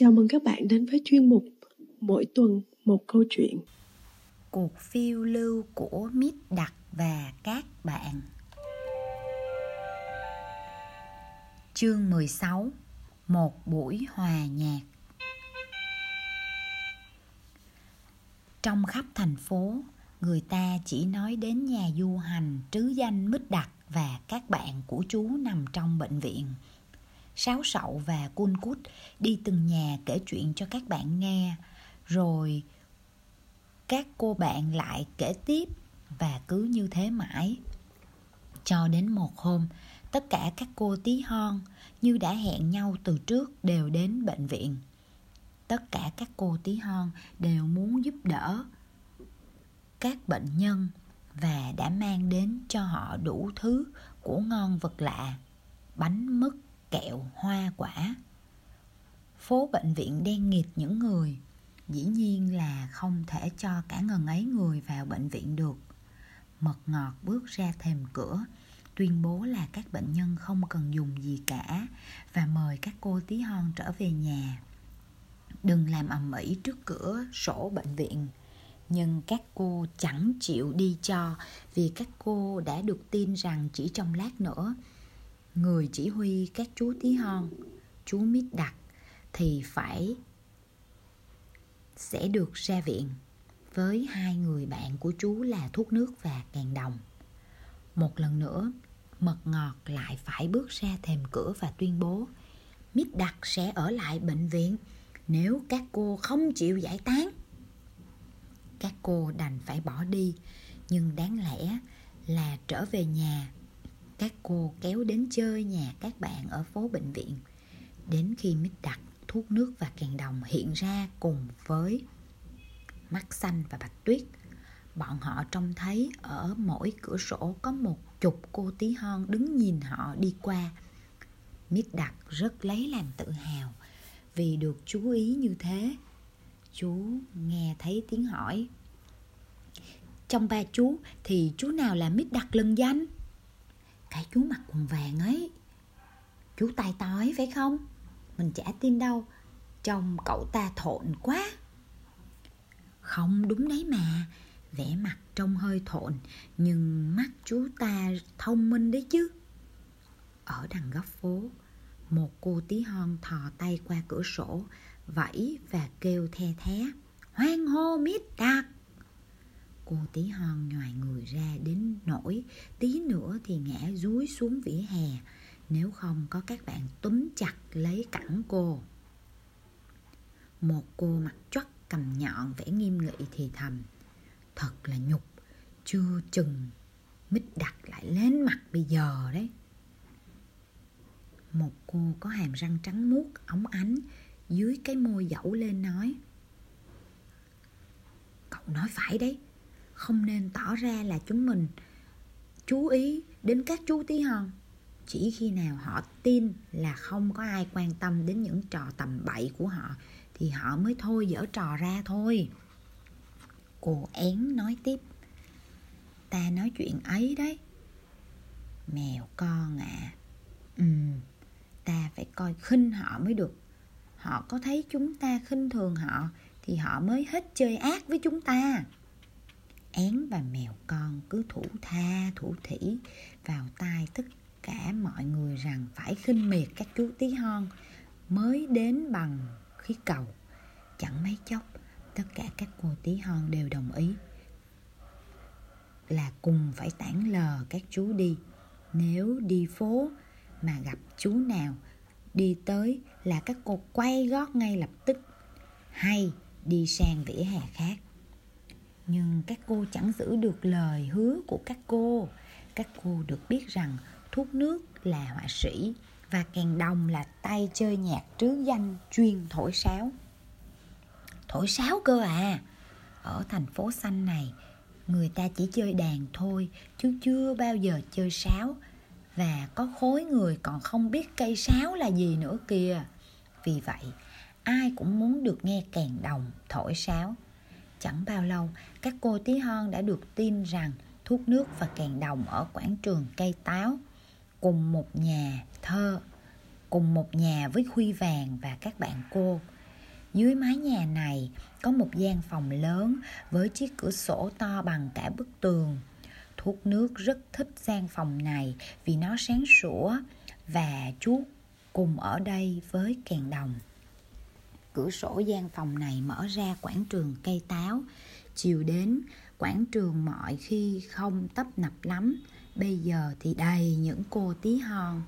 Chào mừng các bạn đến với chuyên mục Mỗi tuần một câu chuyện. Cuộc phiêu lưu của Mít Đặc và các bạn. Chương 16 Một buổi hòa nhạc Trong khắp thành phố, người ta chỉ nói đến nhà du hành trứ danh Mít Đặc và các bạn của chú nằm trong bệnh viện – sáo sậu và cun cút. Đi từng nhà kể chuyện cho các bạn nghe. Rồi các cô bạn lại kể tiếp và cứ như thế mãi. Cho đến một hôm, tất cả các cô tí hon như đã hẹn nhau từ trước đều đến bệnh viện. Tất cả các cô tí hon đều muốn giúp đỡ các bệnh nhân và đã mang đến cho họ đủ thứ của ngon vật lạ, bánh mứt kẹo, hoa quả. Phố bệnh viện đen nghịt những người, dĩ nhiên là không thể cho cả ngần ấy người vào bệnh viện được. Mật ngọt bước ra thềm cửa, tuyên bố là các bệnh nhân không cần dùng gì cả và mời các cô tí hon trở về nhà. Đừng làm ầm ĩ trước cửa sổ bệnh viện. Nhưng các cô chẳng chịu đi cho vì các cô đã được tin rằng chỉ trong lát nữa người chỉ huy các chú tí hon, chú mít đặc, thì phải sẽ được ra viện với hai người bạn của chú là thuốc nước và càng đồng. Một lần nữa, mật ngọt lại phải bước ra thềm cửa và tuyên bố, mít đặc sẽ ở lại bệnh viện nếu các cô không chịu giải tán. Các cô đành phải bỏ đi, nhưng đáng lẽ là trở về nhà các cô kéo đến chơi nhà các bạn ở phố bệnh viện. Đến khi mít đặt thuốc nước và kèn đồng hiện ra cùng với mắt xanh và bạch tuyết, bọn họ trông thấy ở mỗi cửa sổ có một chục cô tí hon đứng nhìn họ đi qua. Mít đặt rất lấy làm tự hào vì được chú ý như thế. Chú nghe thấy tiếng hỏi, trong ba chú thì chú nào là mít đặt lần danh? Cái chú mặc quần vàng ấy. Chú tay ấy phải không? Mình chả tin đâu. Trông cậu ta thộn quá. Không đúng đấy mà. Vẻ mặt trông hơi thộn, nhưng mắt chú ta thông minh đấy chứ. Ở đằng góc phố, một cô tí hon thò tay qua cửa sổ, vẫy và kêu the thé. Hoan hô mít đạt. Cô tí hon ngoài người ra đến nỗi tí nữa thì ngã dúi xuống vỉa hè nếu không có các bạn túm chặt lấy cẳng cô. Một cô mặt choắt cầm nhọn vẻ nghiêm nghị thì thầm. Thật là nhục, chưa chừng mít đặt lại lên mặt bây giờ đấy. Một cô có hàm răng trắng muốt, óng ánh, dưới cái môi dẫu lên nói. Cậu nói phải đấy, không nên tỏ ra là chúng mình chú ý đến các chú tí hon chỉ khi nào họ tin là không có ai quan tâm đến những trò tầm bậy của họ, thì họ mới thôi dở trò ra thôi. Cô én nói tiếp. Ta nói chuyện ấy đấy. Mèo con à ừ ta phải coi khinh họ mới được. Họ có thấy chúng ta khinh thường họ, thì họ mới hết chơi ác với chúng ta én và mèo con cứ thủ tha, thủ thỉ vào tai tất cả mọi người rằng phải khinh miệt các chú tí hon mới đến bằng khí cầu. Chẳng mấy chốc, tất cả các cô tí hon đều đồng ý là cùng phải tản lờ các chú đi. Nếu đi phố mà gặp chú nào đi tới là các cô quay gót ngay lập tức, hay đi sang vỉa hè khác nhưng các cô chẳng giữ được lời hứa của các cô. Các cô được biết rằng thuốc nước là họa sĩ và kèn đồng là tay chơi nhạc trứ danh chuyên thổi sáo. Thổi sáo cơ à? Ở thành phố xanh này, người ta chỉ chơi đàn thôi chứ chưa bao giờ chơi sáo. Và có khối người còn không biết cây sáo là gì nữa kìa. Vì vậy, ai cũng muốn được nghe kèn đồng thổi sáo. Chẳng bao lâu, các cô tí hon đã được tin rằng thuốc nước và kèn đồng ở quảng trường cây táo cùng một nhà thơ cùng một nhà với khuy vàng và các bạn cô Dưới mái nhà này có một gian phòng lớn với chiếc cửa sổ to bằng cả bức tường. Thuốc nước rất thích gian phòng này vì nó sáng sủa và chú cùng ở đây với kèn đồng. Cửa sổ gian phòng này mở ra quảng trường cây táo. Chiều đến, quảng trường mọi khi không tấp nập lắm. Bây giờ thì đầy những cô tí hon.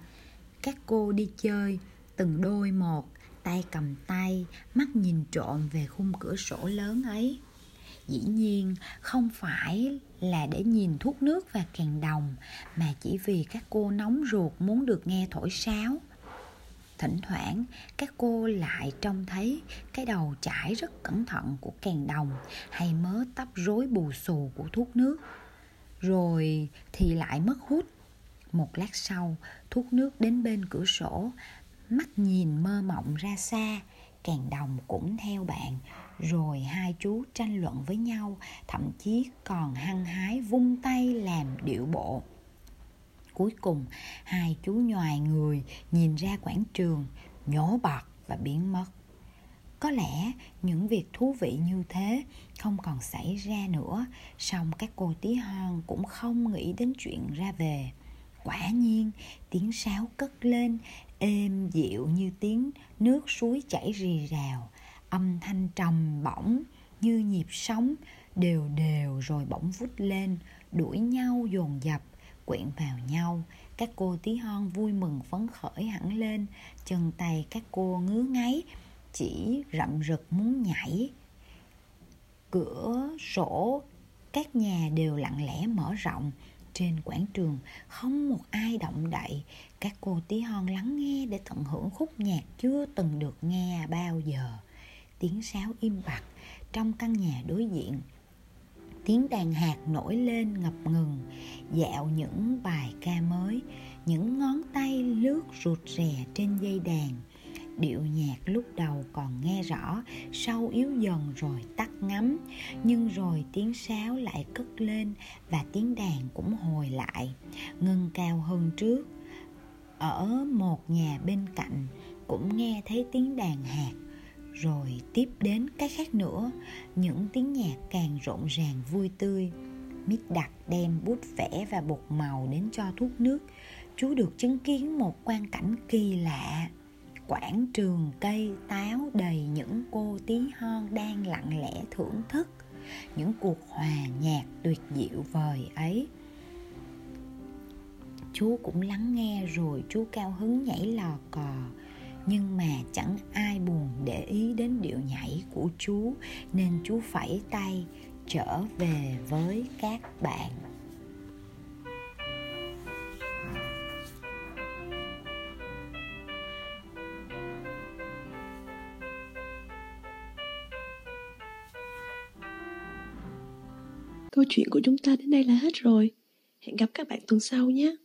Các cô đi chơi, từng đôi một, tay cầm tay, mắt nhìn trộm về khung cửa sổ lớn ấy. Dĩ nhiên không phải là để nhìn thuốc nước và kèn đồng mà chỉ vì các cô nóng ruột muốn được nghe thổi sáo thỉnh thoảng các cô lại trông thấy cái đầu chải rất cẩn thận của kèn đồng hay mớ tóc rối bù xù của thuốc nước. Rồi thì lại mất hút. Một lát sau, thuốc nước đến bên cửa sổ, mắt nhìn mơ mộng ra xa, kèn đồng cũng theo bạn. Rồi hai chú tranh luận với nhau, thậm chí còn hăng hái vung tay làm điệu bộ cuối cùng, hai chú nhòi người nhìn ra quảng trường, nhổ bọt và biến mất. Có lẽ những việc thú vị như thế không còn xảy ra nữa, song các cô tí hon cũng không nghĩ đến chuyện ra về. Quả nhiên, tiếng sáo cất lên, êm dịu như tiếng nước suối chảy rì rào. Âm thanh trầm bổng như nhịp sóng đều đều rồi bỗng vút lên, đuổi nhau dồn dập quyện vào nhau. Các cô tí hon vui mừng phấn khởi hẳn lên. Chân tay các cô ngứa ngáy, chỉ rậm rực muốn nhảy. Cửa sổ các nhà đều lặng lẽ mở rộng. Trên quảng trường không một ai động đậy. Các cô tí hon lắng nghe để tận hưởng khúc nhạc chưa từng được nghe bao giờ. Tiếng sáo im bặt trong căn nhà đối diện tiếng đàn hạt nổi lên ngập ngừng, dạo những bài ca mới, những ngón tay lướt rụt rè trên dây đàn. Điệu nhạc lúc đầu còn nghe rõ, sau yếu dần rồi tắt ngấm, nhưng rồi tiếng sáo lại cất lên và tiếng đàn cũng hồi lại ngân cao hơn trước. Ở một nhà bên cạnh cũng nghe thấy tiếng đàn hạt rồi tiếp đến cái khác nữa. Những tiếng nhạc càng rộn ràng vui tươi. Mít đặt đem bút vẽ và bột màu đến cho thuốc nước. Chú được chứng kiến một quan cảnh kỳ lạ. Quảng trường cây táo đầy những cô tí hon đang lặng lẽ thưởng thức. Những cuộc hòa nhạc tuyệt diệu vời ấy. Chú cũng lắng nghe rồi chú cao hứng nhảy lò cò nhưng mà chẳng ai buồn để ý đến điệu nhảy của chú, nên chú phẩy tay trở về với các bạn Câu chuyện của chúng ta đến đây là hết rồi. Hẹn gặp các bạn tuần sau nhé.